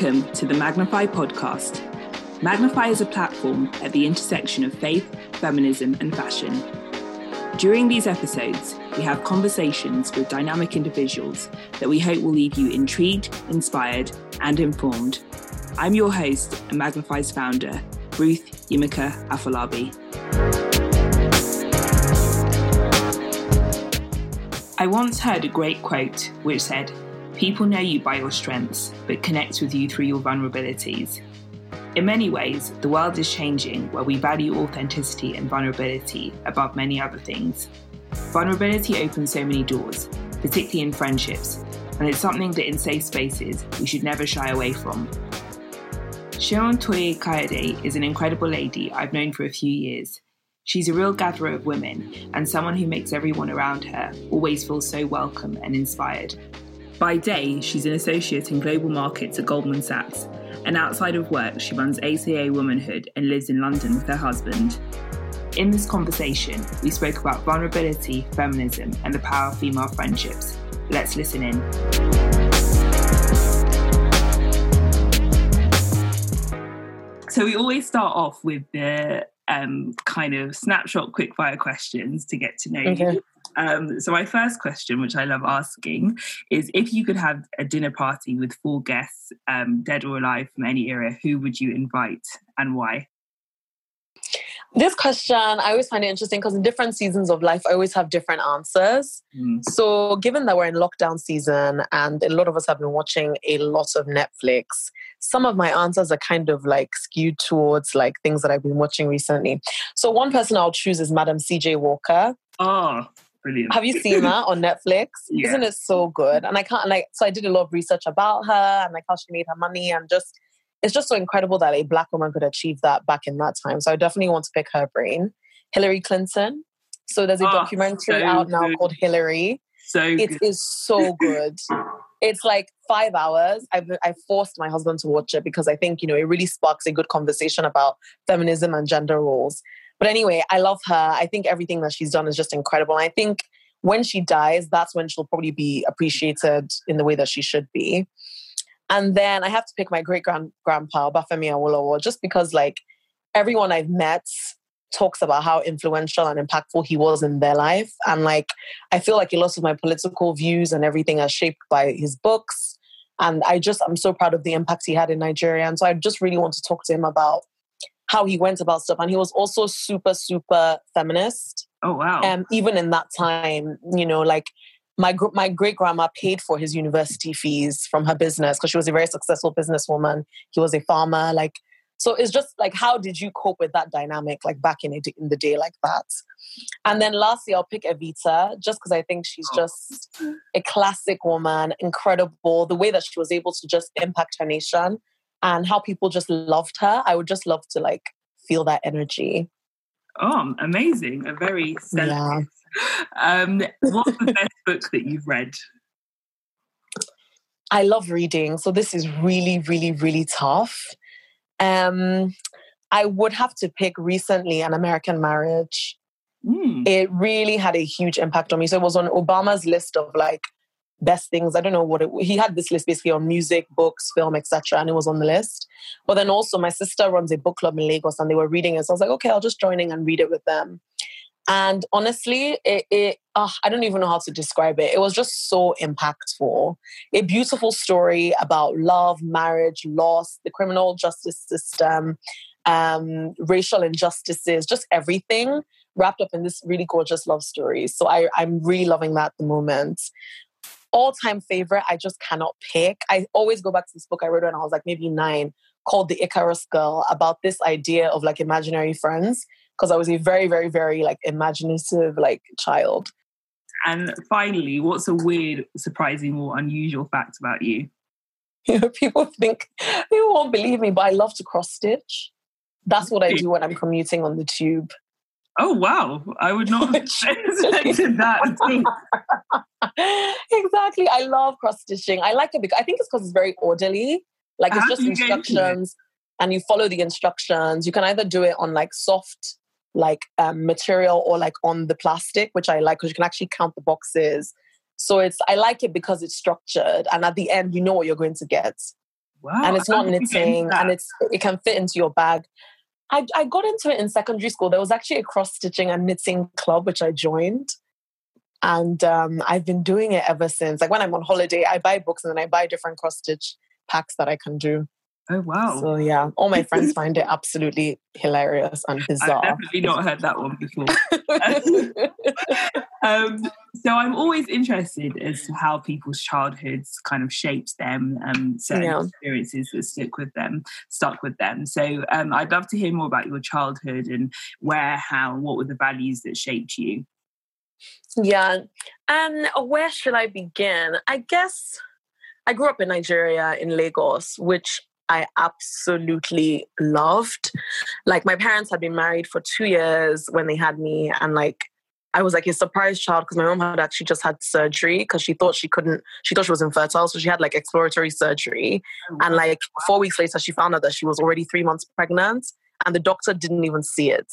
Welcome to the Magnify podcast. Magnify is a platform at the intersection of faith, feminism, and fashion. During these episodes, we have conversations with dynamic individuals that we hope will leave you intrigued, inspired, and informed. I'm your host and Magnify's founder, Ruth Yimika Afolabi. I once heard a great quote which said, People know you by your strengths, but connect with you through your vulnerabilities. In many ways, the world is changing where we value authenticity and vulnerability above many other things. Vulnerability opens so many doors, particularly in friendships, and it's something that in safe spaces we should never shy away from. Seun Toye Kayode is an incredible lady I've known for a few years. She's a real gatherer of women and someone who makes everyone around her always feel so welcome and inspired. By day, she's an associate in global markets at Goldman Sachs, and outside of work, she runs ACA Womanhood and lives in London with her husband. In this conversation, we spoke about vulnerability, feminism, and the power of female friendships. Let's listen in. So, we always start off with the um, kind of snapshot quickfire questions to get to know okay. you. Um, so my first question, which I love asking, is if you could have a dinner party with four guests, um, dead or alive from any era, who would you invite and why? This question, I always find it interesting because in different seasons of life, I always have different answers. Mm. So, given that we're in lockdown season and a lot of us have been watching a lot of Netflix, some of my answers are kind of like skewed towards like things that I've been watching recently. So, one person I'll choose is Madam CJ Walker. Oh, Brilliant. Have you seen that on Netflix? Yeah. Isn't it so good? And I can't like so I did a lot of research about her and like how she made her money and just it's just so incredible that a black woman could achieve that back in that time. So I definitely want to pick her brain. Hillary Clinton. So there's a oh, documentary so out now called Hillary. So it good. is so good. it's like five hours. I've I forced my husband to watch it because I think you know it really sparks a good conversation about feminism and gender roles. But anyway, I love her. I think everything that she's done is just incredible. I think when she dies, that's when she'll probably be appreciated in the way that she should be. And then I have to pick my great grand grandpa, Obafemi Awolowo, just because like everyone I've met talks about how influential and impactful he was in their life. And like I feel like a lot of my political views and everything are shaped by his books. And I just I'm so proud of the impact he had in Nigeria. And so I just really want to talk to him about how he went about stuff. And he was also super, super feminist. Oh wow! And um, even in that time, you know, like my my great grandma paid for his university fees from her business because she was a very successful businesswoman. He was a farmer. Like, so it's just like, how did you cope with that dynamic, like back in, a, in the day, like that? And then lastly, I'll pick Evita just because I think she's oh. just a classic woman, incredible. The way that she was able to just impact her nation and how people just loved her. I would just love to like feel that energy. Oh, amazing. A very yeah. Um, what's the best book that you've read? I love reading. So this is really, really, really tough. Um, I would have to pick recently An American Marriage. Mm. It really had a huge impact on me. So it was on Obama's list of like best things. I don't know what it, he had this list basically on music, books, film, etc. And it was on the list. But then also my sister runs a book club in Lagos and they were reading it. So I was like, okay, I'll just join in and read it with them. And honestly, it, it oh, I don't even know how to describe it. It was just so impactful. A beautiful story about love, marriage, loss, the criminal justice system, um, racial injustices, just everything wrapped up in this really gorgeous love story. So I, I'm really loving that at the moment all time favorite, I just cannot pick. I always go back to this book I read when I was like maybe nine called The Icarus Girl about this idea of like imaginary friends because I was a very, very, very like imaginative like child. And finally, what's a weird, surprising, or unusual fact about you? You know, people think people won't believe me, but I love to cross stitch. That's what I do when I'm commuting on the tube. Oh wow! I would not have expected that. exactly. I love cross stitching. I like it because I think it's because it's very orderly. Like it's just instructions, and you follow the instructions. You can either do it on like soft, like um, material, or like on the plastic, which I like because you can actually count the boxes. So it's I like it because it's structured, and at the end you know what you're going to get. Wow. And it's not knitting and it's it can fit into your bag. I, I got into it in secondary school. There was actually a cross stitching and knitting club which I joined. And um, I've been doing it ever since. Like when I'm on holiday, I buy books and then I buy different cross stitch packs that I can do. Oh wow! So yeah, all my friends find it absolutely hilarious and bizarre. I've definitely not heard that one before. um, so I'm always interested as to how people's childhoods kind of shapes them, um, certain yeah. experiences that stick with them, stuck with them. So um, I'd love to hear more about your childhood and where, how, what were the values that shaped you. Yeah, and um, where should I begin? I guess. I grew up in Nigeria in Lagos, which I absolutely loved. Like my parents had been married for two years when they had me, and like I was like a surprise child because my mom had actually just had surgery because she thought she couldn't, she thought she was infertile, so she had like exploratory surgery, oh, and like four weeks later she found out that she was already three months pregnant, and the doctor didn't even see it.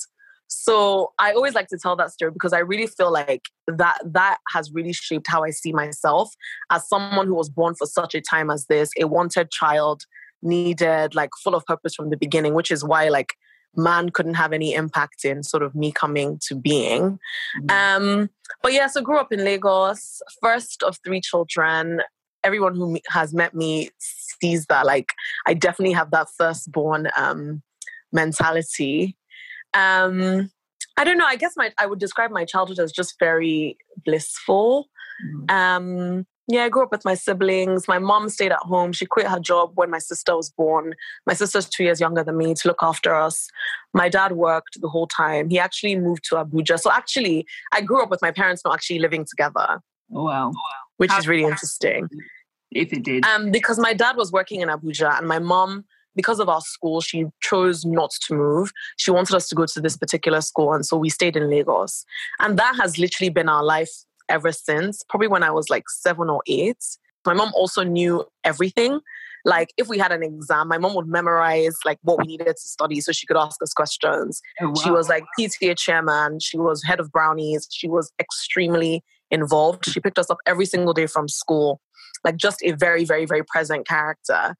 So I always like to tell that story because I really feel like that that has really shaped how I see myself as someone who was born for such a time as this, a wanted child needed, like full of purpose from the beginning, which is why like man couldn't have any impact in sort of me coming to being. Mm-hmm. Um, but yeah, so grew up in Lagos, first of three children. Everyone who has met me sees that like I definitely have that firstborn um, mentality. Um, I don't know. I guess my I would describe my childhood as just very blissful. Mm-hmm. Um, yeah, I grew up with my siblings. My mom stayed at home. She quit her job when my sister was born. My sister's two years younger than me to look after us. My dad worked the whole time. He actually moved to Abuja. So actually, I grew up with my parents not actually living together. Oh, wow. Which How is really interesting. If it did. Um, because my dad was working in Abuja and my mom, because of our school, she chose not to move. She wanted us to go to this particular school. And so we stayed in Lagos. And that has literally been our life ever since, probably when I was like seven or eight. My mom also knew everything. Like if we had an exam, my mom would memorize like what we needed to study so she could ask us questions. Oh, wow. She was like PTA chairman, she was head of brownies, she was extremely involved. She picked us up every single day from school, like just a very, very, very present character.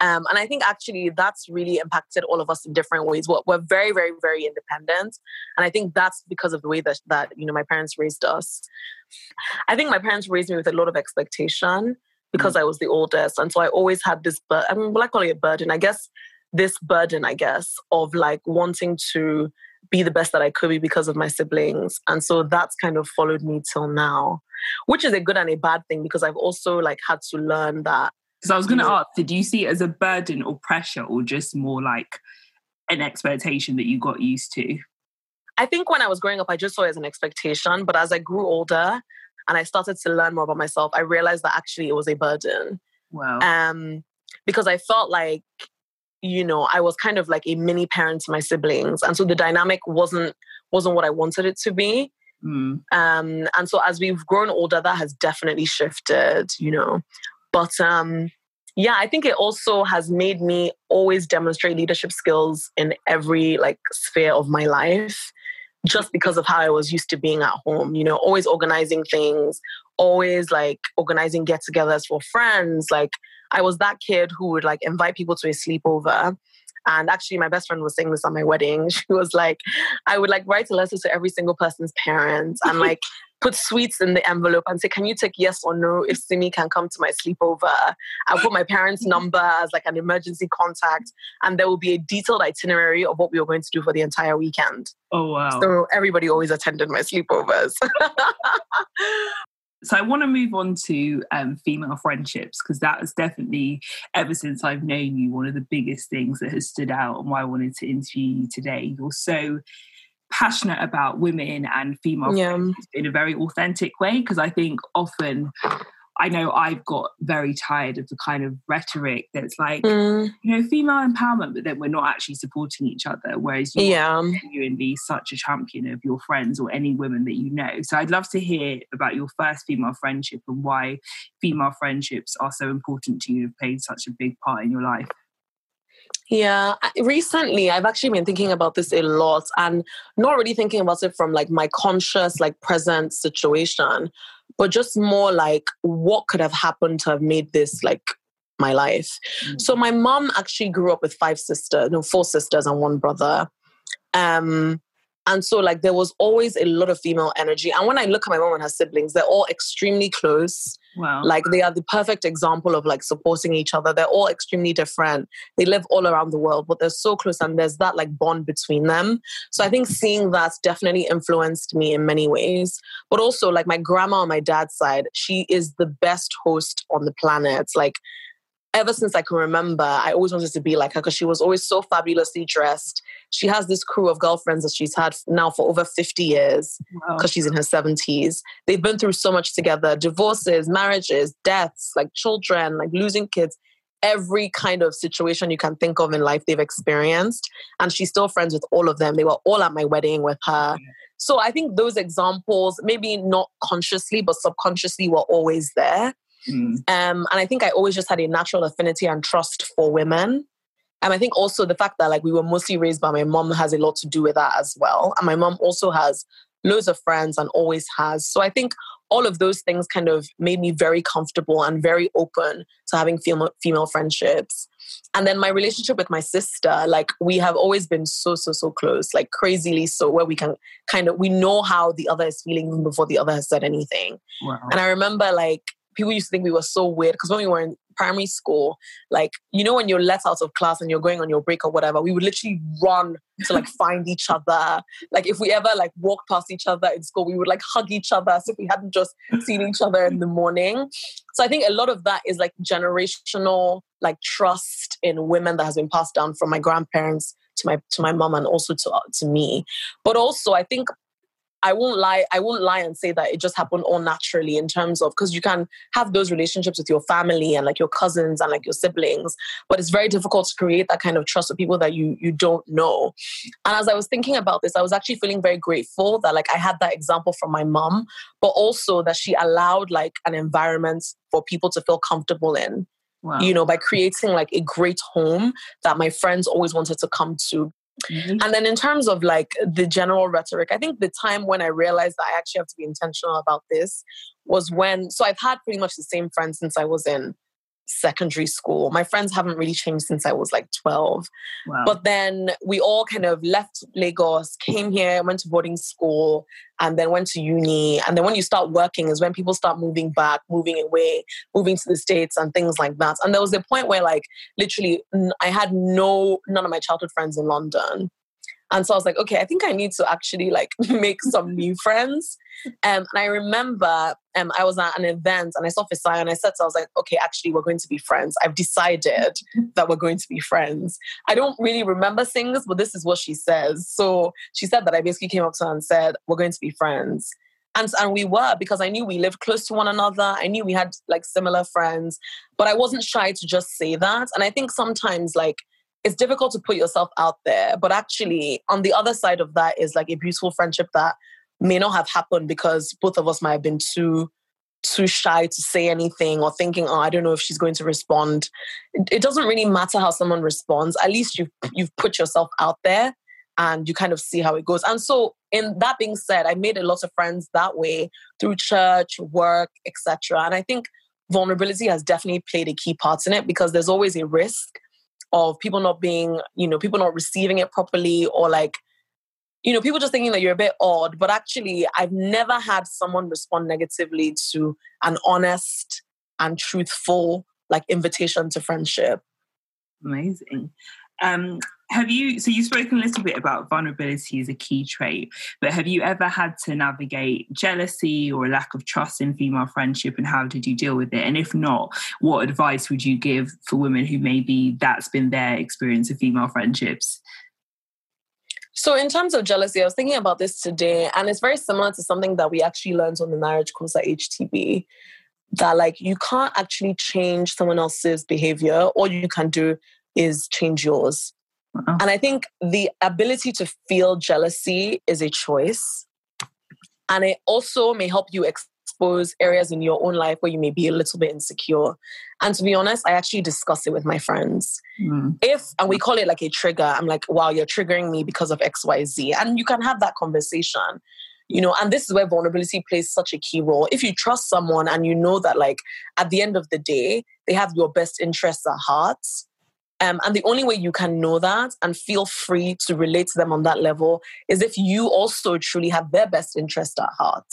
Um, and I think actually that's really impacted all of us in different ways. We're, we're, very, very, very independent. And I think that's because of the way that, that, you know, my parents raised us. I think my parents raised me with a lot of expectation because mm. I was the oldest. And so I always had this, but I mean, well, I call it a burden. I guess this burden, I guess, of like wanting to be the best that I could be because of my siblings. And so that's kind of followed me till now, which is a good and a bad thing because I've also like had to learn that because I was going to ask, did you see it as a burden or pressure or just more like an expectation that you got used to? I think when I was growing up, I just saw it as an expectation. But as I grew older and I started to learn more about myself, I realized that actually it was a burden. Wow. Um, because I felt like, you know, I was kind of like a mini parent to my siblings. And so the dynamic wasn't wasn't what I wanted it to be. Mm. Um, and so as we've grown older, that has definitely shifted, you know. But um, yeah, I think it also has made me always demonstrate leadership skills in every like sphere of my life just because of how I was used to being at home, you know, always organizing things, always like organizing get togethers for friends. Like, I was that kid who would like invite people to a sleepover. And actually, my best friend was saying this on my wedding. She was like, I would like write a letter to every single person's parents and like put sweets in the envelope and say, Can you take yes or no if Simi can come to my sleepover? I'll put my parents' number as like an emergency contact, and there will be a detailed itinerary of what we were going to do for the entire weekend. Oh, wow. So everybody always attended my sleepovers. so I want to move on to um, female friendships because that is definitely, ever since I've known you, one of the biggest things that has stood out and why I wanted to interview you today. You're so passionate about women and female yeah. in a very authentic way because I think often I know I've got very tired of the kind of rhetoric that's like, mm. you know, female empowerment, but then we're not actually supporting each other. Whereas you yeah. be such a champion of your friends or any women that you know. So I'd love to hear about your first female friendship and why female friendships are so important to you, have played such a big part in your life. Yeah, recently I've actually been thinking about this a lot and not really thinking about it from like my conscious, like present situation, but just more like what could have happened to have made this like my life. Mm-hmm. So my mom actually grew up with five sisters, no, four sisters and one brother. Um, and so, like, there was always a lot of female energy. And when I look at my mom and her siblings, they're all extremely close. Wow. Like, they are the perfect example of like supporting each other. They're all extremely different. They live all around the world, but they're so close and there's that like bond between them. So, I think seeing that definitely influenced me in many ways. But also, like, my grandma on my dad's side, she is the best host on the planet. Like, ever since I can remember, I always wanted to be like her because she was always so fabulously dressed. She has this crew of girlfriends that she's had now for over 50 years because wow. she's in her 70s. They've been through so much together divorces, marriages, deaths, like children, like losing kids. Every kind of situation you can think of in life, they've experienced. And she's still friends with all of them. They were all at my wedding with her. So I think those examples, maybe not consciously, but subconsciously, were always there. Mm. Um, and I think I always just had a natural affinity and trust for women. And I think also the fact that like we were mostly raised by my mom has a lot to do with that as well. And my mom also has loads of friends and always has. So I think all of those things kind of made me very comfortable and very open to having female female friendships. And then my relationship with my sister, like we have always been so so so close, like crazily so, where we can kind of we know how the other is feeling even before the other has said anything. Wow. And I remember like people used to think we were so weird because when we were in primary school, like, you know, when you're let out of class and you're going on your break or whatever, we would literally run to like find each other. Like, if we ever like walk past each other in school, we would like hug each other as if we hadn't just seen each other in the morning. So I think a lot of that is like generational like trust in women that has been passed down from my grandparents to my to my mom and also to uh, to me. But also I think I won't lie. I won't lie and say that it just happened all naturally in terms of because you can have those relationships with your family and like your cousins and like your siblings, but it's very difficult to create that kind of trust with people that you you don't know. And as I was thinking about this, I was actually feeling very grateful that like I had that example from my mom, but also that she allowed like an environment for people to feel comfortable in. Wow. You know, by creating like a great home that my friends always wanted to come to Mm-hmm. And then in terms of like the general rhetoric, I think the time when I realized that I actually have to be intentional about this was when, so I've had pretty much the same friends since I was in secondary school. My friends haven't really changed since I was like 12. Wow. But then we all kind of left Lagos, came here, went to boarding school, and then went to uni. And then when you start working is when people start moving back, moving away, moving to the States and things like that. And there was a point where like literally I had no none of my childhood friends in London. And so I was like, okay, I think I need to actually like make some new friends. Um, and I remember um, I was at an event and I saw Fisaya and I said, so I was like, okay, actually, we're going to be friends. I've decided that we're going to be friends. I don't really remember things, but this is what she says. So she said that I basically came up to her and said, we're going to be friends. And, and we were because I knew we lived close to one another. I knew we had like similar friends, but I wasn't shy to just say that. And I think sometimes like it's difficult to put yourself out there. But actually, on the other side of that is like a beautiful friendship that may not have happened because both of us might have been too too shy to say anything or thinking, oh, I don't know if she's going to respond. It, doesn't really matter how someone responds. At least you've you've put yourself out there and you kind of see how it goes. And so, in that being said, I made a lot of friends that way through church, work, etc. And I think vulnerability has definitely played a key part in it because there's always a risk of people not being, you know, people not receiving it properly or like, you know, people just thinking that you're a bit odd. But actually, I've never had someone respond negatively to an honest and truthful like invitation to friendship. Amazing. Um, have you so you've spoken a little bit about vulnerability as a key trait but have you ever had to navigate jealousy or a lack of trust in female friendship and how did you deal with it and if not what advice would you give for women who maybe that's been their experience of female friendships so, in terms of jealousy, I was thinking about this today, and it's very similar to something that we actually learned on the marriage course at HTB. That, like, you can't actually change someone else's behavior. All you can do is change yours. Uh-huh. And I think the ability to feel jealousy is a choice. And it also may help you expose areas in your own life where you may be a little bit insecure. And to be honest, I actually discuss it with my friends. Mm. If, and we call it like a trigger, I'm like, wow, you're triggering me because of XYZ. And you can have that conversation you know and this is where vulnerability plays such a key role if you trust someone and you know that like at the end of the day they have your best interests at heart. Um, and the only way you can know that and feel free to relate to them on that level is if you also truly have their best interest at heart.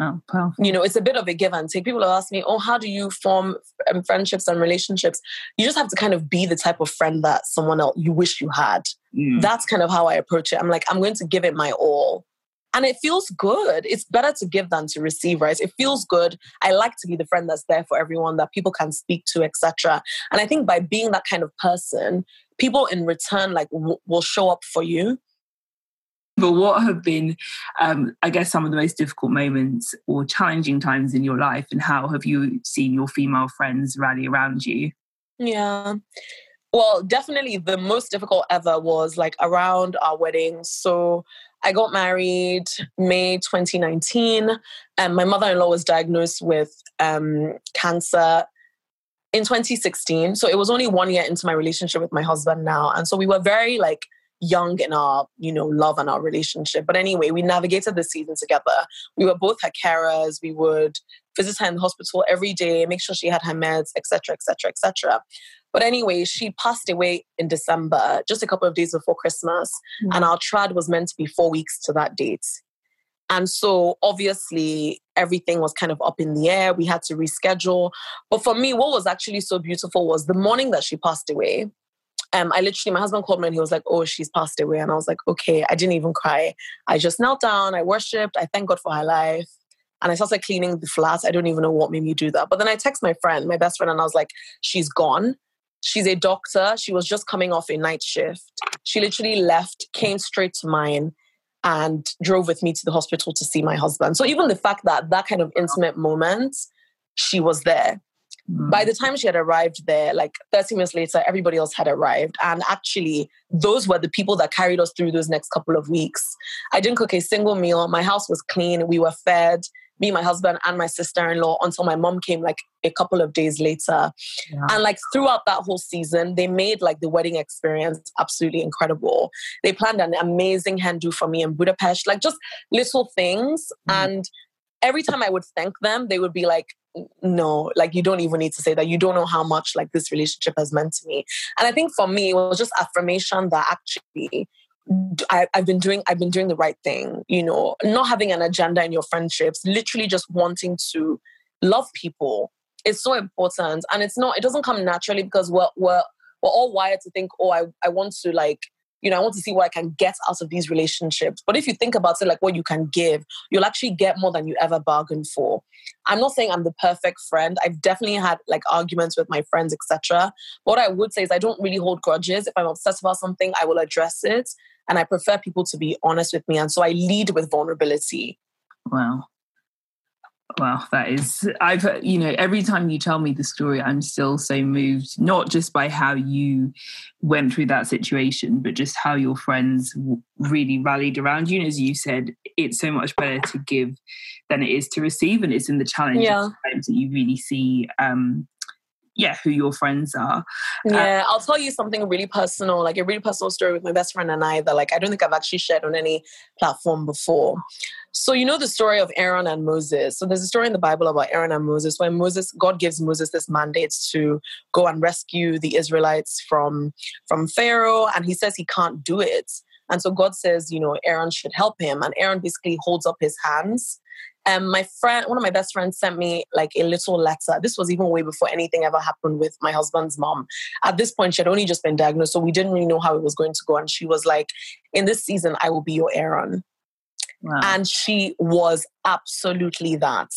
Oh, powerful. You know, it's a bit of a give and take. People ask me, oh, how do you form um, friendships and relationships? You just have to kind of be the type of friend that someone else you wish you had. Mm. That's kind of how I approach it. I'm like, I'm going to give it my all and it feels good. It's better to give than to receive right? It feels good. I like to be the friend that's there for everyone that people can speak to etc and i think by being that kind of person people in return like w- will show up for you. But what have been um, i guess some of the most difficult moments or challenging times in your life and how have you seen your female friends rally around you? Yeah. Well definitely the most difficult ever was like around our wedding. So I got married May 2019, and my mother in law was diagnosed with um, cancer in 2016. So it was only one year into my relationship with my husband now. And so we were very like young in our, you know, love and our relationship. But anyway, we navigated the season together. We were both her carers. We would visit her in the hospital every day, make sure she had her meds, etc., etc., etc. But anyway, she passed away in December, just a couple of days before Christmas. Mm-hmm. And our trad was meant to be four weeks to that date. And so obviously everything was kind of up in the air. We had to reschedule. But for me, what was actually so beautiful was the morning that she passed away. Um, I literally, my husband called me and he was like, Oh, she's passed away. And I was like, Okay, I didn't even cry. I just knelt down, I worshiped, I thank God for her life. And I started cleaning the flat. I don't even know what made me do that. But then I text my friend, my best friend, and I was like, She's gone. She's a doctor. She was just coming off a night shift. She literally left, came straight to mine, and drove with me to the hospital to see my husband. So even the fact that that kind of intimate moment, she was there. Mm. By the time she had arrived there, like 30 minutes later, everybody else had arrived. And actually, those were the people that carried us through those next couple of weeks. I didn't cook a single meal. My house was clean. We were fed me, my husband, and my sister in law until my mom came like a couple of days later. Yeah. And like throughout that whole season, they made like the wedding experience absolutely incredible. They planned an amazing hen do for me in Budapest, like just little things. Mm. And every time I would thank them, they would be like, no, like you don't even need to say that. You don't know how much like this relationship has meant to me. And I think for me, it was just affirmation that actually I, have been doing I've been doing the right thing, you know, not having an agenda in your friendships, literally just wanting to love people is so important. And it's not, it doesn't come naturally because we're we're we're all wired to think, oh, I, I want to like, you know, I want to see what I can get out of these relationships. But if you think about it like what you can give, you'll actually get more than you ever bargained for. I'm not saying I'm the perfect friend. I've definitely had like arguments with my friends, etc. What I would say is I don't really hold grudges. If I'm obsessed about something, I will address it and I prefer people to be honest with me. And so I lead with vulnerability. Wow. Wow, that is, I've, you know, every time you tell me the story, I'm still so moved, not just by how you went through that situation, but just how your friends really rallied around you. And as you said, it's so much better to give than it is to receive. And it's in the challenge yeah. times that you really see um, yeah who your friends are. Uh, yeah uh, i'll tell you something really personal like a really personal story with my best friend and i that like i don't think i've actually shared on any platform before. So you know the story of aaron and moses? So there's a story in the bible about aaron and moses where moses god gives moses this mandate to go and rescue the israelites from from pharaoh and he says he can't do it. And so god says you know aaron should help him. And aaron basically holds up his hands um, my friend, one of my best friends sent me like a little letter. This was even way before anything ever happened with my husband's mom. At this point, she had only just been diagnosed, so we didn't really know how it was going to go. And she was like, In this season, I will be your Aaron. Wow. And she was absolutely that.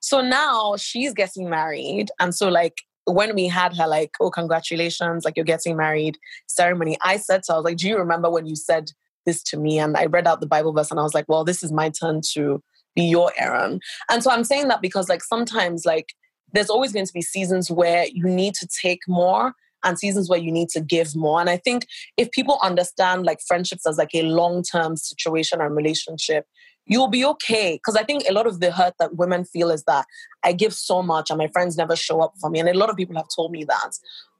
So now she's getting married. And so, like, when we had her, like, oh, congratulations, like, you're getting married ceremony, I said to her, I was like, do you remember when you said this to me? And I read out the Bible verse and I was like, well, this is my turn to be your Aaron. And so I'm saying that because like sometimes like there's always going to be seasons where you need to take more and seasons where you need to give more. And I think if people understand like friendships as like a long-term situation and relationship, you'll be okay. Because I think a lot of the hurt that women feel is that I give so much and my friends never show up for me. And a lot of people have told me that.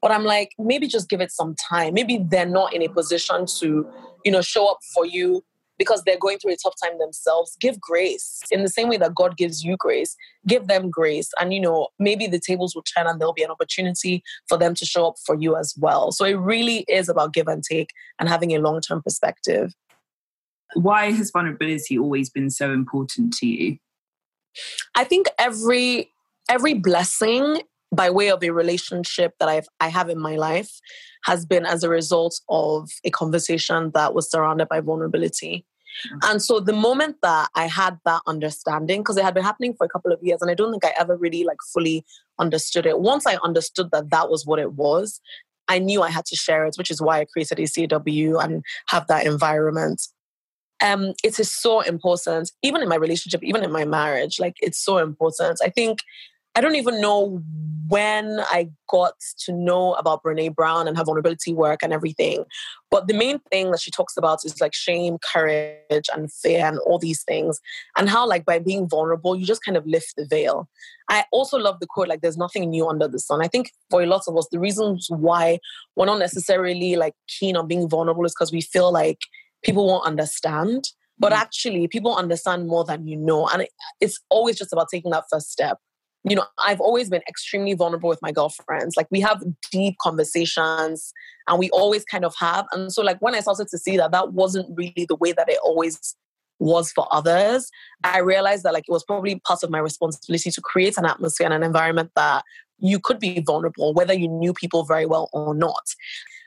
But I'm like, maybe just give it some time. Maybe they're not in a position to, you know, show up for you because they're going through a tough time themselves. Give grace in the same way that God gives you grace. Give them grace. And, you know, maybe the tables will turn and there'll be an opportunity for them to show up for you as well. So it really is about give and take and having a long term perspective. Why has vulnerability always been so important to you? I think every every blessing by way of a relationship that I've I have in my life has been as a result of a conversation that was surrounded by vulnerability. Mm-hmm. And so the moment that I had that understanding, because it had been happening for a couple of years, and I don't think I ever really like fully understood it. Once I understood that that was what it was, I knew I had to share it, which is why I created ACAW and have that environment. Um, it is so important, even in my relationship, even in my marriage. Like it's so important. I think I don't even know when I got to know about Brene Brown and her vulnerability work and everything. But the main thing that she talks about is like shame, courage, and fear, and all these things. And how, like, by being vulnerable, you just kind of lift the veil. I also love the quote, like, there's nothing new under the sun. I think for a lot of us, the reasons why we're not necessarily like keen on being vulnerable is because we feel like people won't understand. But mm-hmm. actually, people understand more than you know. And it's always just about taking that first step you know, I've always been extremely vulnerable with my girlfriends. Like we have deep conversations and we always kind of have. And so like when I started to see that that wasn't really the way that it always was for others, I realized that like it was probably part of my responsibility to create an atmosphere and an environment that you could be vulnerable, whether you knew people very well or not.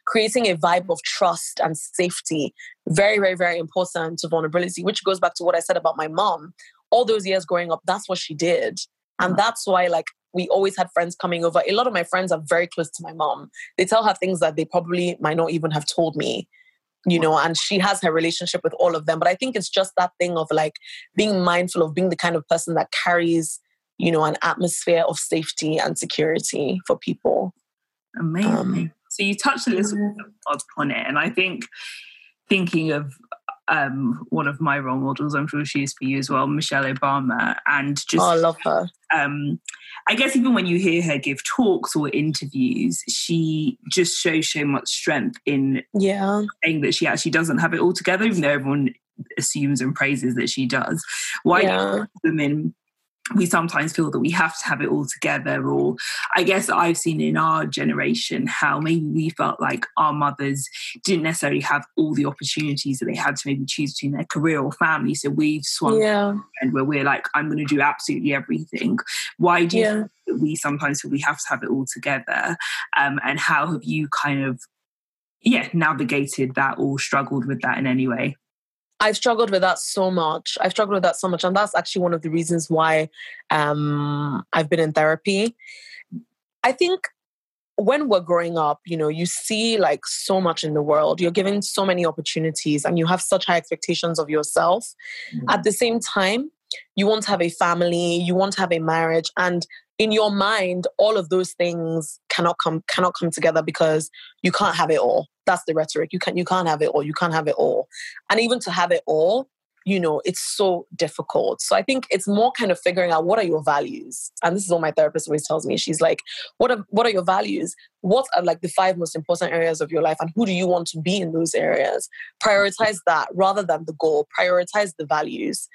Creating a vibe of trust and safety, very, very, very important to vulnerability, which goes back to what I said about my mom. All those years growing up, that's what she did. And that's why, like, we always had friends coming over. A lot of my friends are very close to my mom. They tell her things that they probably might not even have told me, you know, and she has her relationship with all of them. But I think it's just that thing of like being mindful of being the kind of person that carries, you know, an atmosphere of safety and security for people. Amazing. Um, so you touched a little bit upon it. And I think thinking of um, one of my role models. I'm sure she is for you as well, Michelle Obama. And just, oh, I love her. Um, I guess even when you hear her give talks or interviews, she just shows so much strength in yeah saying that she actually doesn't have it all together, even though everyone assumes and praises that she does. Why yeah. women we sometimes feel that we have to have it all together or i guess i've seen in our generation how maybe we felt like our mothers didn't necessarily have all the opportunities that they had to maybe choose between their career or family so we've swung yeah. and where we're like i'm going to do absolutely everything why do yeah. you we sometimes feel we have to have it all together um, and how have you kind of yeah navigated that or struggled with that in any way I've struggled with that so much. I've struggled with that so much. And that's actually one of the reasons why um, I've been in therapy. I think when we're growing up, you know, you see like so much in the world. You're given so many opportunities and you have such high expectations of yourself. Mm-hmm. At the same time, you want to have a family, you want to have a marriage, and in your mind, all of those things cannot come cannot come together because you can't have it all. That's the rhetoric. You can't you can't have it all. You can't have it all. And even to have it all you know it's so difficult. So i think it's more kind of figuring out what are your values? And this is what my therapist always tells me. She's like what are what are your values? What are like the five most important areas of your life? And who do you want to be in those areas? Prioritize that rather than the goal. Prioritize the values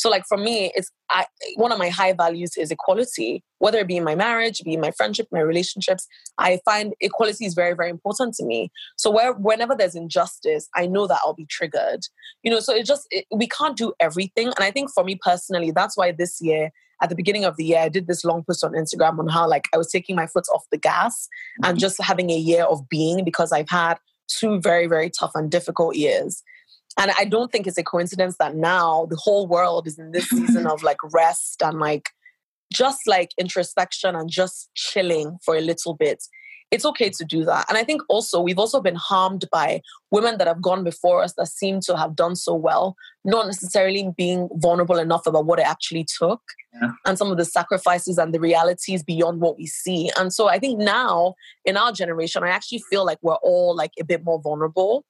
so like for me, it's I, one of my high values is equality, whether it be in my marriage, be in my friendship, my relationships. I find equality is very, very important to me. So where whenever there's injustice, I know that I'll be triggered. You know, so it just it, we can't do everything. And I think for me personally, that's why this year at the beginning of the year, I did this long post on Instagram on how like I was taking my foot off the gas and mm-hmm. just having a year of being because I've had two very, very tough and difficult years. And I don't think it's a coincidence that now the whole world is in this season of like rest and like just like introspection and just chilling for a little bit. It's okay to do that. And I think also we've also been harmed by women that have gone before us that seem to have done so well, not necessarily being vulnerable enough about what it actually took yeah. and some of the sacrifices and the realities beyond what we see. And so I think now in our generation, I actually feel like we're all like a bit more vulnerable.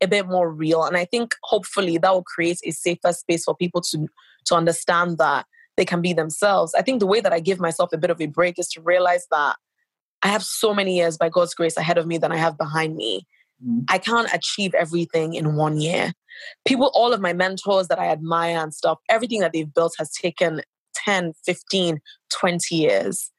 A bit more real. And I think hopefully that will create a safer space for people to to understand that they can be themselves. I think the way that I give myself a bit of a break is to realize that I have so many years by God's grace ahead of me than I have behind me. Mm. I can't achieve everything in one year. People, all of my mentors that I admire and stuff, everything that they've built has taken 10, 15, 20 years.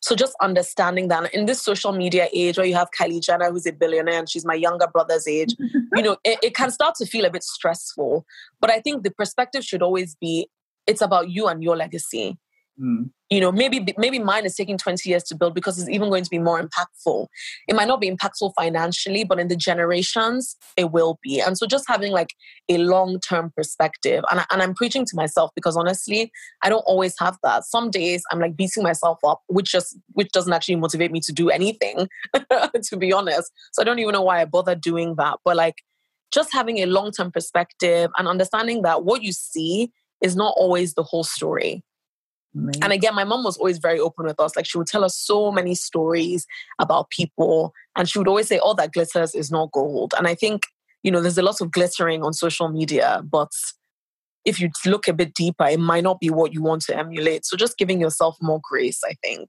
So just understanding that in this social media age where you have Kylie Jenner, who's a billionaire, and she's my younger brother's age, you know, it, it can start to feel a bit stressful. But I think the perspective should always be it's about you and your legacy. Mm. You know, maybe maybe mine is taking 20 years to build because it's even going to be more impactful. It might not be impactful financially, but in the generations, it will be. And so just having like a long-term perspective. And, I, and I'm preaching to myself because honestly, I don't always have that. Some days I'm like beating myself up, which just which doesn't actually motivate me to do anything, to be honest. So I don't even know why I bother doing that. But like just having a long-term perspective and understanding that what you see is not always the whole story Amazing. And again, my mom was always very open with us. Like she would tell us so many stories about people, and she would always say, "All that glitters is not gold." And I think you know, there's a lot of glittering on social media, but if you look a bit deeper, it might not be what you want to emulate. So just giving yourself more grace, I think.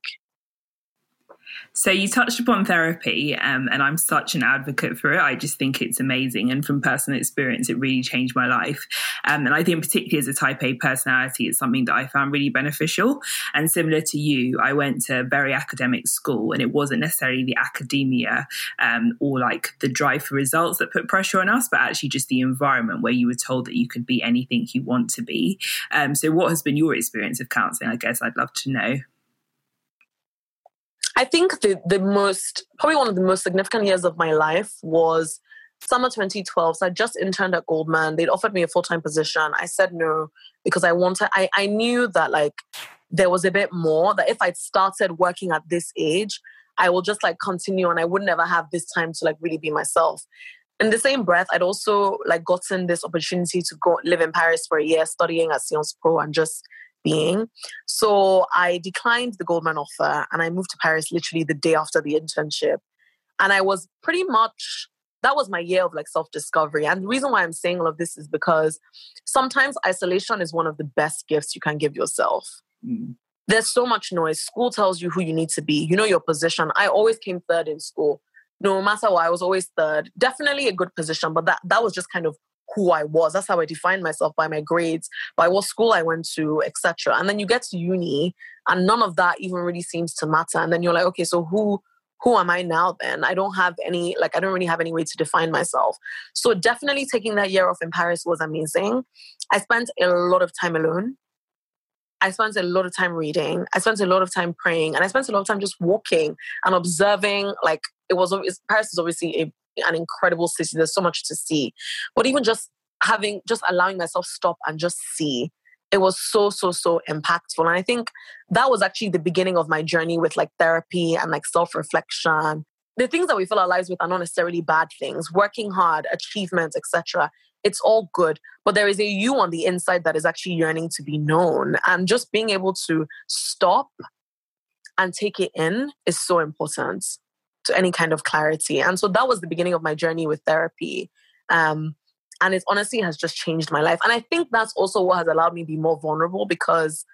So you touched upon therapy, um, and I'm such an advocate for it. I just think it's amazing, and from personal experience, it really changed my life. Um, and I think, particularly as a Type A personality, it's something that I found really beneficial. And similar to you, I went to a very academic school, and it wasn't necessarily the academia um, or like the drive for results that put pressure on us, but actually just the environment where you were told that you could be anything you want to be. Um, so, what has been your experience of counselling? I guess I'd love to know. I think the, the most, probably one of the most significant years of my life was summer 2012. So I just interned at Goldman. They'd offered me a full time position. I said no because I wanted, I, I knew that like there was a bit more, that if I'd started working at this age, I will just like continue and I would never have this time to like really be myself. In the same breath, I'd also like gotten this opportunity to go live in Paris for a year studying at Sciences Po and just being. So I declined the Goldman offer and I moved to Paris literally the day after the internship. And I was pretty much, that was my year of like self discovery. And the reason why I'm saying all of this is because sometimes isolation is one of the best gifts you can give yourself. Mm. There's so much noise. School tells you who you need to be, you know your position. I always came third in school. No matter what, I was always third. Definitely a good position, but that, that was just kind of who I was. That's how I defined myself by my grades, by what school I went to, etc. And then you get to uni, and none of that even really seems to matter. And then you're like, okay, so who who am I now then? I don't have any, like, I don't really have any way to define myself. So, definitely taking that year off in Paris was amazing. I spent a lot of time alone. I spent a lot of time reading. I spent a lot of time praying. And I spent a lot of time just walking and observing. Like, it was, Paris is obviously a an incredible city. There's so much to see. But even just having, just allowing myself stop and just see, it was so, so, so impactful. And I think that was actually the beginning of my journey with like therapy and like self reflection. The things that we fill our lives with are not necessarily bad things. Working hard, achievements, etc. It's all good, but there is a you on the inside that is actually yearning to be known. And just being able to stop and take it in is so important to any kind of clarity. And so that was the beginning of my journey with therapy. Um, and it honestly has just changed my life. And I think that's also what has allowed me to be more vulnerable because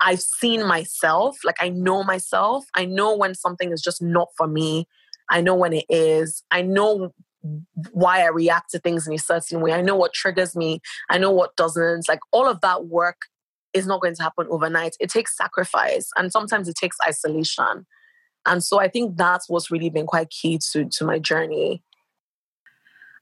I've seen myself, like I know myself. I know when something is just not for me. I know when it is. I know why I react to things in a certain way. I know what triggers me. I know what doesn't. Like all of that work is not going to happen overnight. It takes sacrifice and sometimes it takes isolation. And so I think that's what's really been quite key to, to my journey.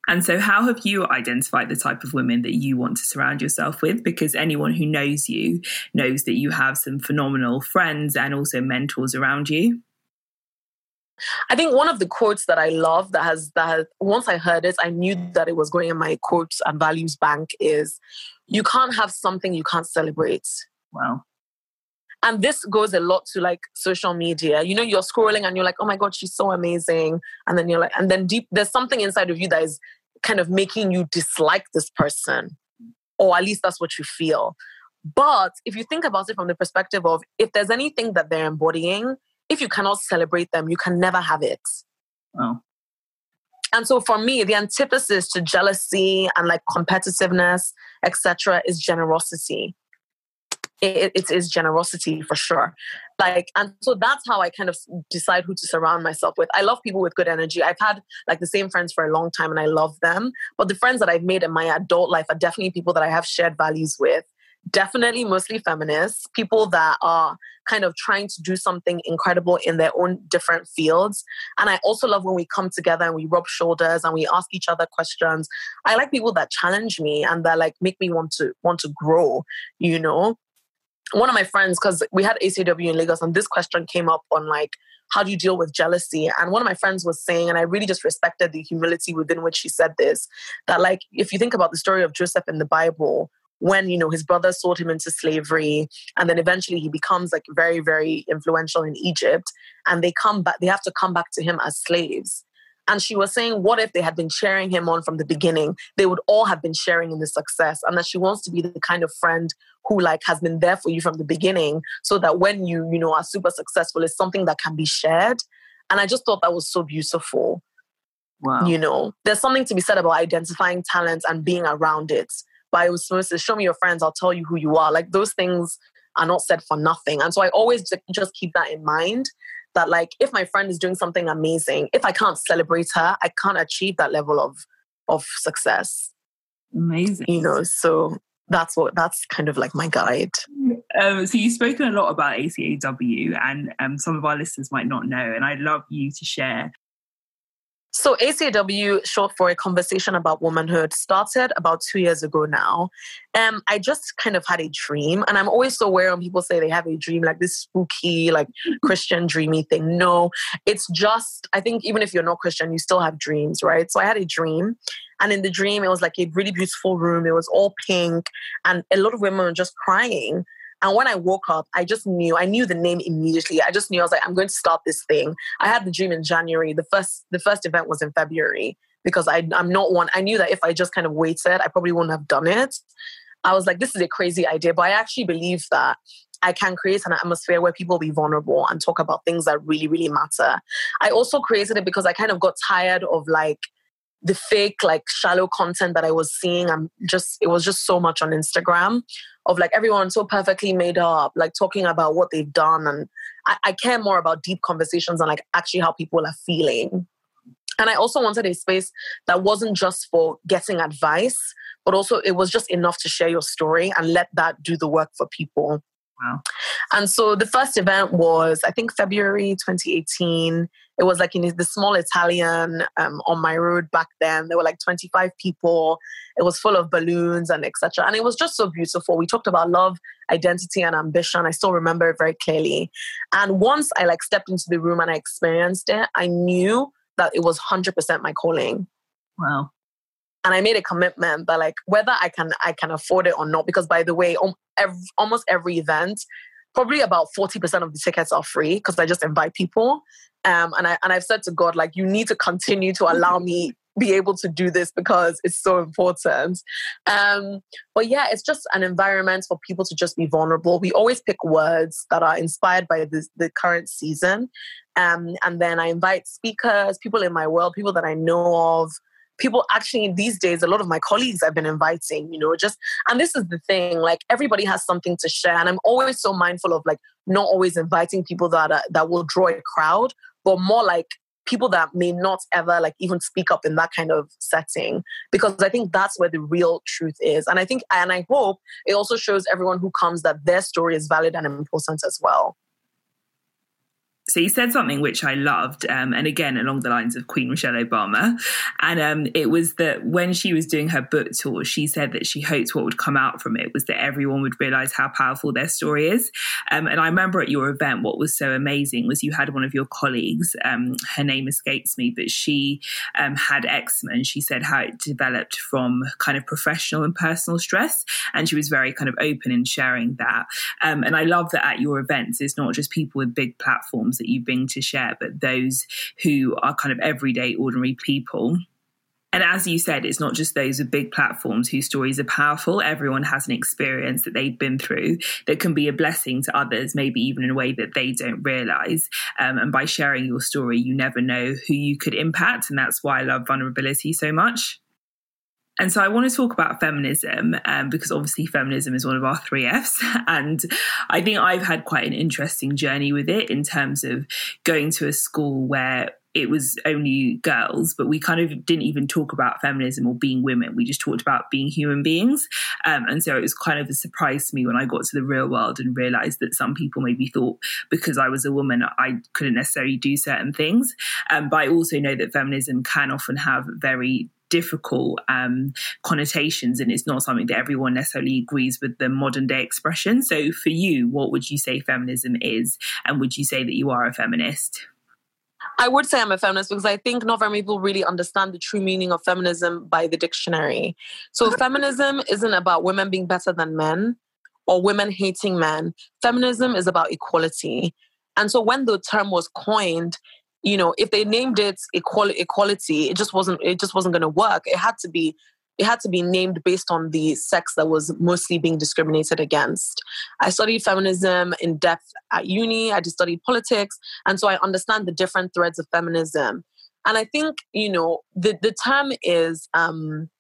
And so, how have you identified the type of women that you want to surround yourself with? Because anyone who knows you knows that you have some phenomenal friends and also mentors around you. I think one of the quotes that I love that has that has, once I heard it, I knew that it was going in my quotes and values bank is you can't have something you can't celebrate. Wow. And this goes a lot to like social media. You know, you're scrolling and you're like, oh my God, she's so amazing. And then you're like, and then deep, there's something inside of you that is kind of making you dislike this person. Or at least that's what you feel. But if you think about it from the perspective of if there's anything that they're embodying, if you cannot celebrate them, you can never have it. Oh. And so for me, the antithesis to jealousy and like competitiveness, etc., is generosity it, it is generosity for sure. Like, and so that's how I kind of decide who to surround myself with. I love people with good energy. I've had like the same friends for a long time and I love them. But the friends that I've made in my adult life are definitely people that I have shared values with definitely mostly feminists, people that are kind of trying to do something incredible in their own different fields. And I also love when we come together and we rub shoulders and we ask each other questions. I like people that challenge me and that like make me want to want to grow, you know. One of my friends, because we had ACAW in Lagos, and this question came up on like how do you deal with jealousy? And one of my friends was saying, and I really just respected the humility within which she said this, that like if you think about the story of Joseph in the Bible, when you know his brother sold him into slavery and then eventually he becomes like very very influential in egypt and they come back they have to come back to him as slaves and she was saying what if they had been cheering him on from the beginning they would all have been sharing in the success and that she wants to be the kind of friend who like has been there for you from the beginning so that when you you know are super successful it's something that can be shared and i just thought that was so beautiful Wow. You know, there's something to be said about identifying talent and being around it by osmosis, show me your friends, I'll tell you who you are. Like those things are not said for nothing. And so I always just keep that in mind that like if my friend is doing something amazing, if I can't celebrate her, I can't achieve that level of of success. Amazing. You know, so that's what that's kind of like my guide. Um, so you've spoken a lot about ACAW, and um, some of our listeners might not know, and I'd love you to share so ACAW, short for a conversation about womanhood, started about two years ago now. Um, I just kind of had a dream, and I'm always so aware when people say they have a dream, like this spooky, like Christian dreamy thing. No, it's just I think even if you're not Christian, you still have dreams, right? So I had a dream, and in the dream, it was like a really beautiful room. It was all pink, and a lot of women were just crying. And when I woke up, I just knew, I knew the name immediately. I just knew I was like, I'm going to start this thing. I had the dream in January. The first the first event was in February because I, I'm not one. I knew that if I just kind of waited, I probably wouldn't have done it. I was like, this is a crazy idea, but I actually believe that I can create an atmosphere where people be vulnerable and talk about things that really, really matter. I also created it because I kind of got tired of like the fake, like shallow content that I was seeing. I'm just, it was just so much on Instagram of like everyone so perfectly made up, like talking about what they've done. And I, I care more about deep conversations and like actually how people are feeling. And I also wanted a space that wasn't just for getting advice, but also it was just enough to share your story and let that do the work for people. Wow. And so the first event was, I think, February 2018. It was like in the small Italian um, on my road back then. There were like 25 people. It was full of balloons and etc. And it was just so beautiful. We talked about love, identity, and ambition. I still remember it very clearly. And once I like stepped into the room and I experienced it, I knew that it was 100% my calling. Wow and I made a commitment that like whether I can I can afford it or not. Because by the way, every, almost every event, probably about forty percent of the tickets are free because I just invite people. Um, and I and I've said to God like you need to continue to allow me be able to do this because it's so important. Um, but yeah, it's just an environment for people to just be vulnerable. We always pick words that are inspired by the, the current season. Um, and then I invite speakers, people in my world, people that I know of, people actually these days a lot of my colleagues i've been inviting you know just and this is the thing like everybody has something to share and i'm always so mindful of like not always inviting people that are, that will draw a crowd but more like people that may not ever like even speak up in that kind of setting because i think that's where the real truth is and i think and i hope it also shows everyone who comes that their story is valid and important as well so you said something which I loved, um, and again along the lines of Queen Michelle Obama, and um, it was that when she was doing her book tour, she said that she hoped what would come out from it was that everyone would realize how powerful their story is. Um, and I remember at your event, what was so amazing was you had one of your colleagues, um, her name escapes me, but she um, had eczema, and she said how it developed from kind of professional and personal stress, and she was very kind of open in sharing that. Um, and I love that at your events, it's not just people with big platforms that you bring to share, but those who are kind of everyday, ordinary people. And as you said, it's not just those with big platforms whose stories are powerful. Everyone has an experience that they've been through that can be a blessing to others, maybe even in a way that they don't realize. Um, and by sharing your story, you never know who you could impact. And that's why I love vulnerability so much. And so I want to talk about feminism um, because obviously feminism is one of our three F's. And I think I've had quite an interesting journey with it in terms of going to a school where it was only girls, but we kind of didn't even talk about feminism or being women. We just talked about being human beings. Um, and so it was kind of a surprise to me when I got to the real world and realized that some people maybe thought because I was a woman, I couldn't necessarily do certain things. Um, but I also know that feminism can often have very difficult um, connotations and it's not something that everyone necessarily agrees with the modern day expression. So, for you, what would you say feminism is? And would you say that you are a feminist? I would say I'm a feminist because I think not very many people really understand the true meaning of feminism by the dictionary. So, feminism isn't about women being better than men or women hating men. Feminism is about equality. And so, when the term was coined, you know, if they named it equality, equality, it just wasn't. It just wasn't going to work. It had to be it had to be named based on the sex that was mostly being discriminated against. I studied feminism in depth at uni, I just studied politics, and so I understand the different threads of feminism. And I think, you know, the, the term is um,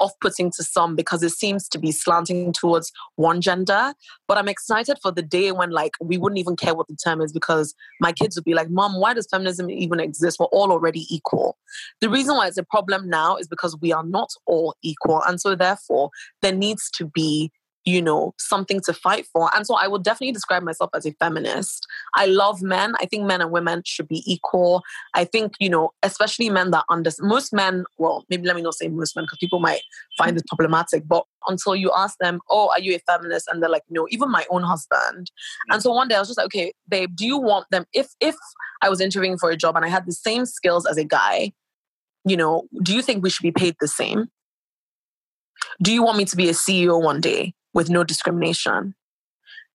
off putting to some because it seems to be slanting towards one gender. But I'm excited for the day when, like, we wouldn't even care what the term is because my kids would be like, Mom, why does feminism even exist? We're all already equal. The reason why it's a problem now is because we are not all equal. And so, therefore, there needs to be you know, something to fight for. And so I would definitely describe myself as a feminist. I love men. I think men and women should be equal. I think, you know, especially men that understand, most men, well, maybe let me not say most men because people might find this problematic, but until you ask them, oh, are you a feminist? And they're like, no, even my own husband. And so one day I was just like, okay, babe, do you want them, if, if I was interviewing for a job and I had the same skills as a guy, you know, do you think we should be paid the same? Do you want me to be a CEO one day? With no discrimination.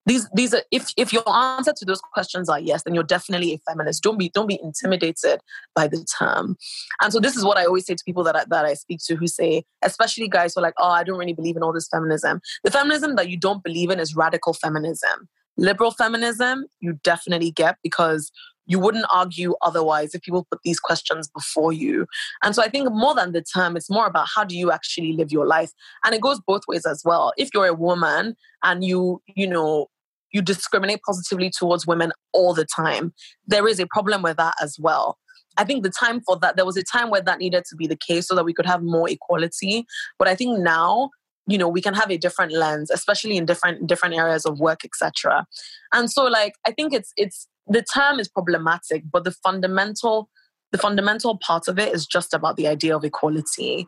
These these are if if your answer to those questions are yes then you're definitely a feminist. Don't be don't be intimidated by the term. And so this is what i always say to people that I, that i speak to who say especially guys who are like oh i don't really believe in all this feminism. The feminism that you don't believe in is radical feminism. Liberal feminism you definitely get because you wouldn't argue otherwise if people put these questions before you. And so I think more than the term, it's more about how do you actually live your life. And it goes both ways as well. If you're a woman and you, you know, you discriminate positively towards women all the time, there is a problem with that as well. I think the time for that, there was a time where that needed to be the case so that we could have more equality. But I think now, you know, we can have a different lens, especially in different different areas of work, etc. And so, like, I think it's it's the term is problematic, but the fundamental the fundamental part of it is just about the idea of equality.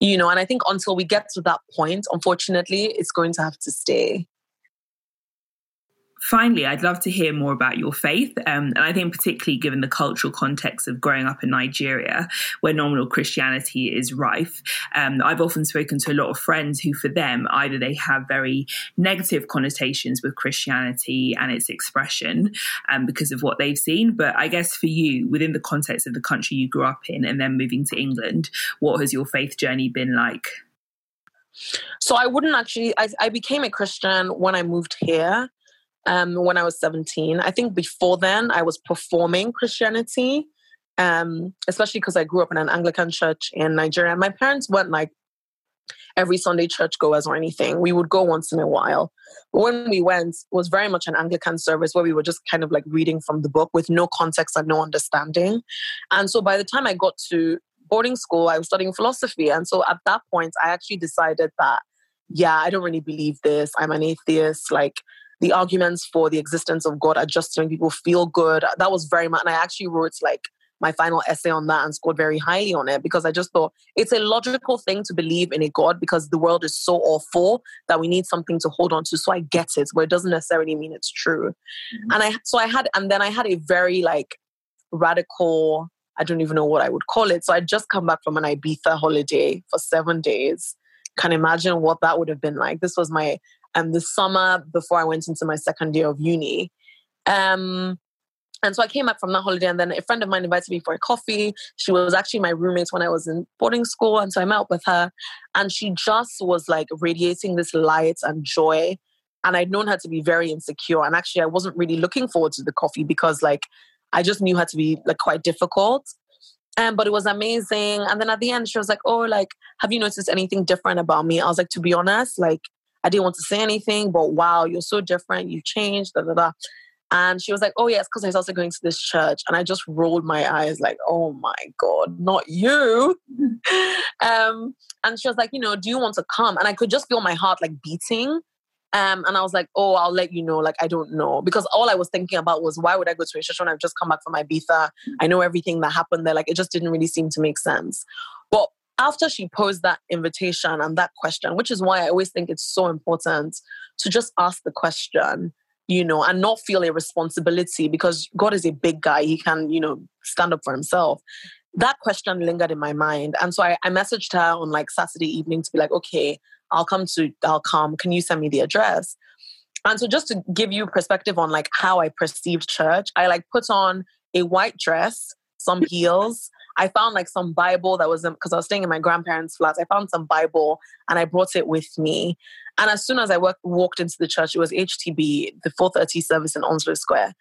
You know, and I think until we get to that point, unfortunately, it's going to have to stay finally, I'd love to hear more about your faith. Um, and I think, particularly given the cultural context of growing up in Nigeria, where nominal Christianity is rife, um, I've often spoken to a lot of friends who, for them, either they have very negative connotations with Christianity and its expression um, because of what they've seen. But I guess for you, within the context of the country you grew up in and then moving to England, what has your faith journey been like? So I wouldn't actually. I, I became a Christian when I moved here um, when I was 17. I think before then, I was performing Christianity, um, especially because I grew up in an Anglican church in Nigeria. My parents weren't like every Sunday church goers or anything. We would go once in a while. But when we went, was very much an Anglican service where we were just kind of like reading from the book with no context and no understanding. And so by the time I got to boarding school, I was studying philosophy. And so at that point, I actually decided that, yeah, I don't really believe this. I'm an atheist. Like, the arguments for the existence of God are just to make people feel good. That was very much, and I actually wrote like my final essay on that and scored very highly on it because I just thought it's a logical thing to believe in a God because the world is so awful that we need something to hold on to. So I get it, but it doesn't necessarily mean it's true. Mm-hmm. And I, so I had, and then I had a very like radical, I don't even know what I would call it. So I just come back from an Ibiza holiday for seven days. Can imagine what that would have been like. This was my um, the summer before I went into my second year of uni. Um, and so I came back from that holiday, and then a friend of mine invited me for a coffee. She was actually my roommate when I was in boarding school. And so I met up with her, and she just was like radiating this light and joy. And I'd known her to be very insecure. And actually, I wasn't really looking forward to the coffee because, like, I just knew her to be like quite difficult. Um, but it was amazing. And then at the end, she was like, "Oh, like, have you noticed anything different about me?" I was like, "To be honest, like, I didn't want to say anything, but wow, you're so different. You changed." Da da da. And she was like, "Oh yes, because I was also going to this church." And I just rolled my eyes, like, "Oh my god, not you!" um, and she was like, "You know, do you want to come?" And I could just feel my heart like beating. Um, and I was like, oh, I'll let you know. Like, I don't know. Because all I was thinking about was why would I go to a church when I've just come back from Ibiza? I know everything that happened there. Like, it just didn't really seem to make sense. But after she posed that invitation and that question, which is why I always think it's so important to just ask the question, you know, and not feel a responsibility because God is a big guy. He can, you know, stand up for himself. That question lingered in my mind. And so I, I messaged her on like Saturday evening to be like, okay, I'll come to, I'll come. Can you send me the address? And so just to give you perspective on like how I perceived church, I like put on a white dress, some heels. I found like some Bible that was because I was staying in my grandparents' flat. I found some Bible and I brought it with me. And as soon as I work, walked into the church, it was HTB, the 4:30 service in Onslow Square.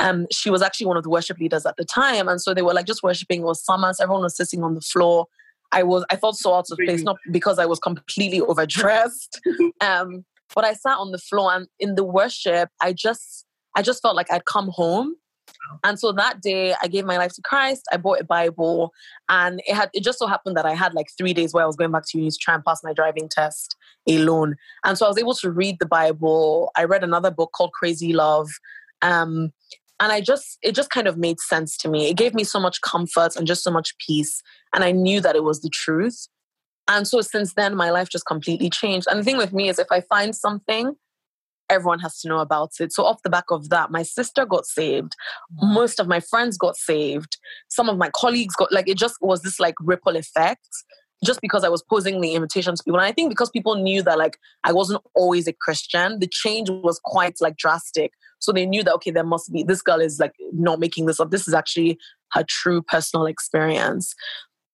Um, she was actually one of the worship leaders at the time, and so they were like just worshiping. It was summer, so everyone was sitting on the floor. I was I felt so out of place, not because I was completely overdressed. um, but I sat on the floor and in the worship, I just I just felt like I'd come home. And so that day I gave my life to Christ. I bought a Bible and it had it just so happened that I had like three days where I was going back to uni to try and pass my driving test alone. And so I was able to read the Bible. I read another book called Crazy Love. Um, and i just it just kind of made sense to me it gave me so much comfort and just so much peace and i knew that it was the truth and so since then my life just completely changed and the thing with me is if i find something everyone has to know about it so off the back of that my sister got saved mm-hmm. most of my friends got saved some of my colleagues got like it just was this like ripple effect just because I was posing the invitation to people. And I think because people knew that like I wasn't always a Christian, the change was quite like drastic. So they knew that, okay, there must be, this girl is like not making this up. This is actually her true personal experience.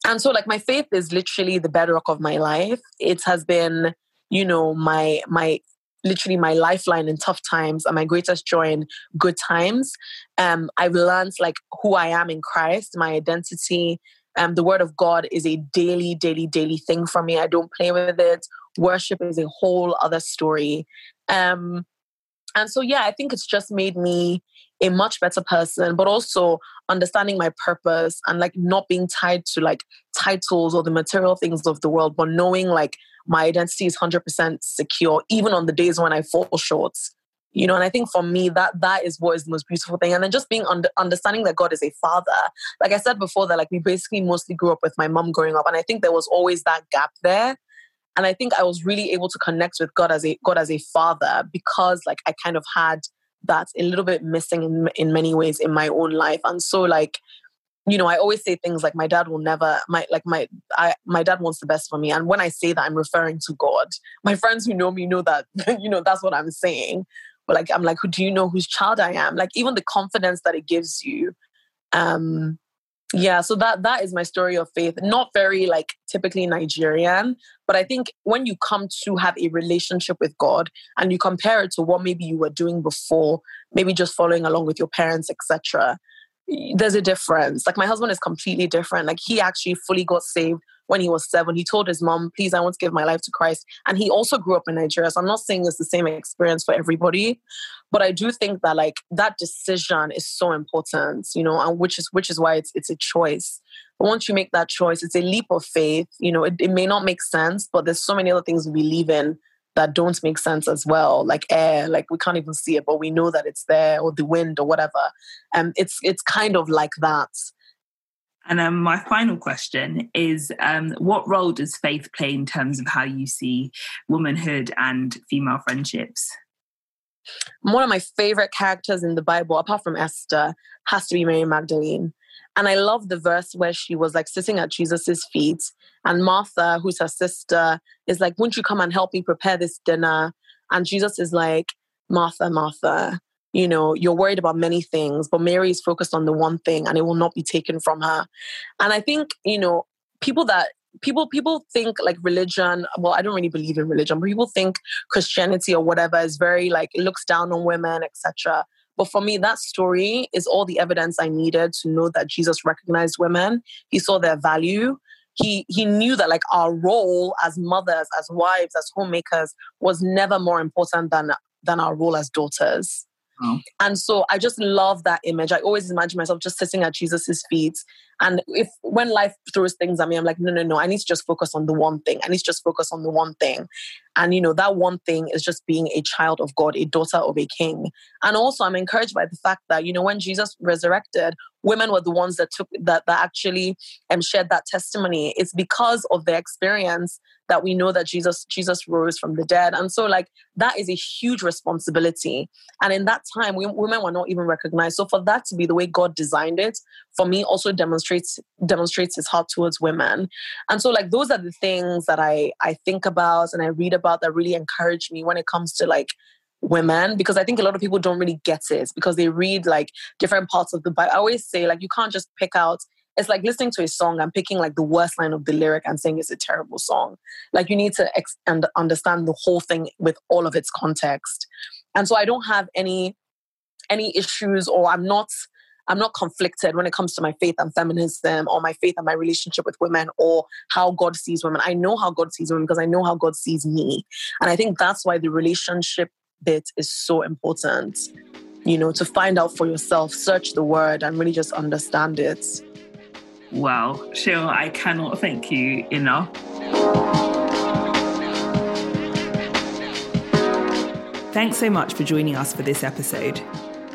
And so like my faith is literally the bedrock of my life. It has been, you know, my, my, literally my lifeline in tough times and my greatest joy in good times. Um, I've learned like who I am in Christ, my identity. Um, the word of God is a daily, daily, daily thing for me. I don't play with it. Worship is a whole other story. Um, and so, yeah, I think it's just made me a much better person, but also understanding my purpose and like not being tied to like titles or the material things of the world, but knowing like my identity is 100% secure, even on the days when I fall short. You know, and I think for me that that is what is the most beautiful thing. And then just being under, understanding that God is a father. Like I said before, that like we basically mostly grew up with my mom growing up, and I think there was always that gap there and i think i was really able to connect with god as a god as a father because like i kind of had that a little bit missing in, in many ways in my own life. And so like you know i always say things like my dad will never my like my i my dad wants the best for me. And when i say that i'm referring to god. My friends who know me know that you know that's what i'm saying. But like i'm like who do you know whose child i am? Like even the confidence that it gives you um yeah so that that is my story of faith. Not very like typically nigerian but i think when you come to have a relationship with god and you compare it to what maybe you were doing before maybe just following along with your parents etc there's a difference. Like my husband is completely different. Like he actually fully got saved when he was seven. He told his mom, please, I want to give my life to Christ. And he also grew up in Nigeria. So I'm not saying it's the same experience for everybody, but I do think that like that decision is so important, you know, and which is which is why it's it's a choice. But once you make that choice, it's a leap of faith. You know, it, it may not make sense, but there's so many other things we believe in that don't make sense as well like air like we can't even see it but we know that it's there or the wind or whatever and um, it's it's kind of like that and um, my final question is um, what role does faith play in terms of how you see womanhood and female friendships? One of my favorite characters in the Bible, apart from Esther, has to be Mary Magdalene. And I love the verse where she was like sitting at Jesus's feet, and Martha, who's her sister, is like, Won't you come and help me prepare this dinner? And Jesus is like, Martha, Martha, you know you're worried about many things but mary is focused on the one thing and it will not be taken from her and i think you know people that people people think like religion well i don't really believe in religion but people think christianity or whatever is very like it looks down on women etc But for me, that story is all the evidence I needed to know that Jesus recognized women. He saw their value. He, he knew that like our role as mothers, as wives, as homemakers was never more important than, than our role as daughters. And so I just love that image. I always imagine myself just sitting at Jesus's feet and if when life throws things at me, I'm like, no, no, no, I need to just focus on the one thing. I need to just focus on the one thing. And, you know, that one thing is just being a child of God, a daughter of a king. And also, I'm encouraged by the fact that, you know, when Jesus resurrected, women were the ones that took that, that actually um, shared that testimony. It's because of their experience that we know that Jesus Jesus rose from the dead. And so like that is a huge responsibility. And in that time, we, women were not even recognized. So for that to be the way God designed it, for me also demonstrates demonstrates his heart towards women. And so like those are the things that I I think about and I read about that really encourage me when it comes to like women because I think a lot of people don't really get it because they read like different parts of the Bible. I always say like you can't just pick out it's like listening to a song and picking like the worst line of the lyric and saying it's a terrible song. Like you need to ex- and understand the whole thing with all of its context. And so I don't have any any issues or I'm not I'm not conflicted when it comes to my faith and feminism or my faith and my relationship with women or how God sees women. I know how God sees women because I know how God sees me. And I think that's why the relationship bit is so important. You know, to find out for yourself, search the word and really just understand it. Wow, Seun, I cannot thank you enough. Thanks so much for joining us for this episode.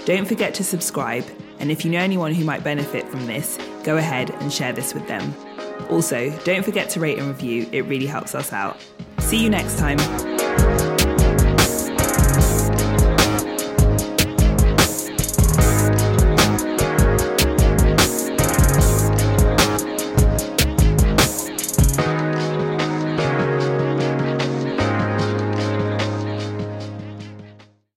Don't forget to subscribe, and if you know anyone who might benefit from this, go ahead and share this with them. Also, don't forget to rate and review, it really helps us out. See you next time.